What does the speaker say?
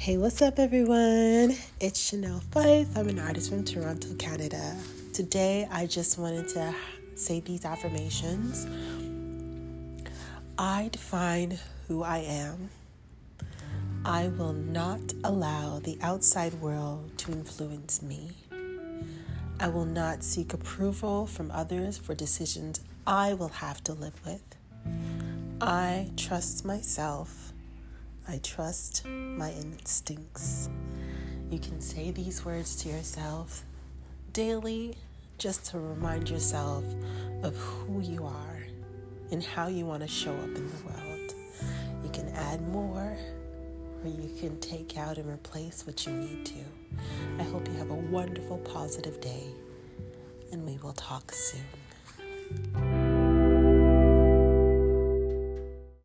Hey, what's up, everyone? It's Chanel Fife. I'm an artist from Toronto, Canada. Today, I just wanted to say these affirmations. I define who I am. I will not allow the outside world to influence me. I will not seek approval from others for decisions I will have to live with. I trust myself. I trust my instincts. You can say these words to yourself daily just to remind yourself of who you are and how you want to show up in the world. You can add more or you can take out and replace what you need to. I hope you have a wonderful, positive day, and we will talk soon.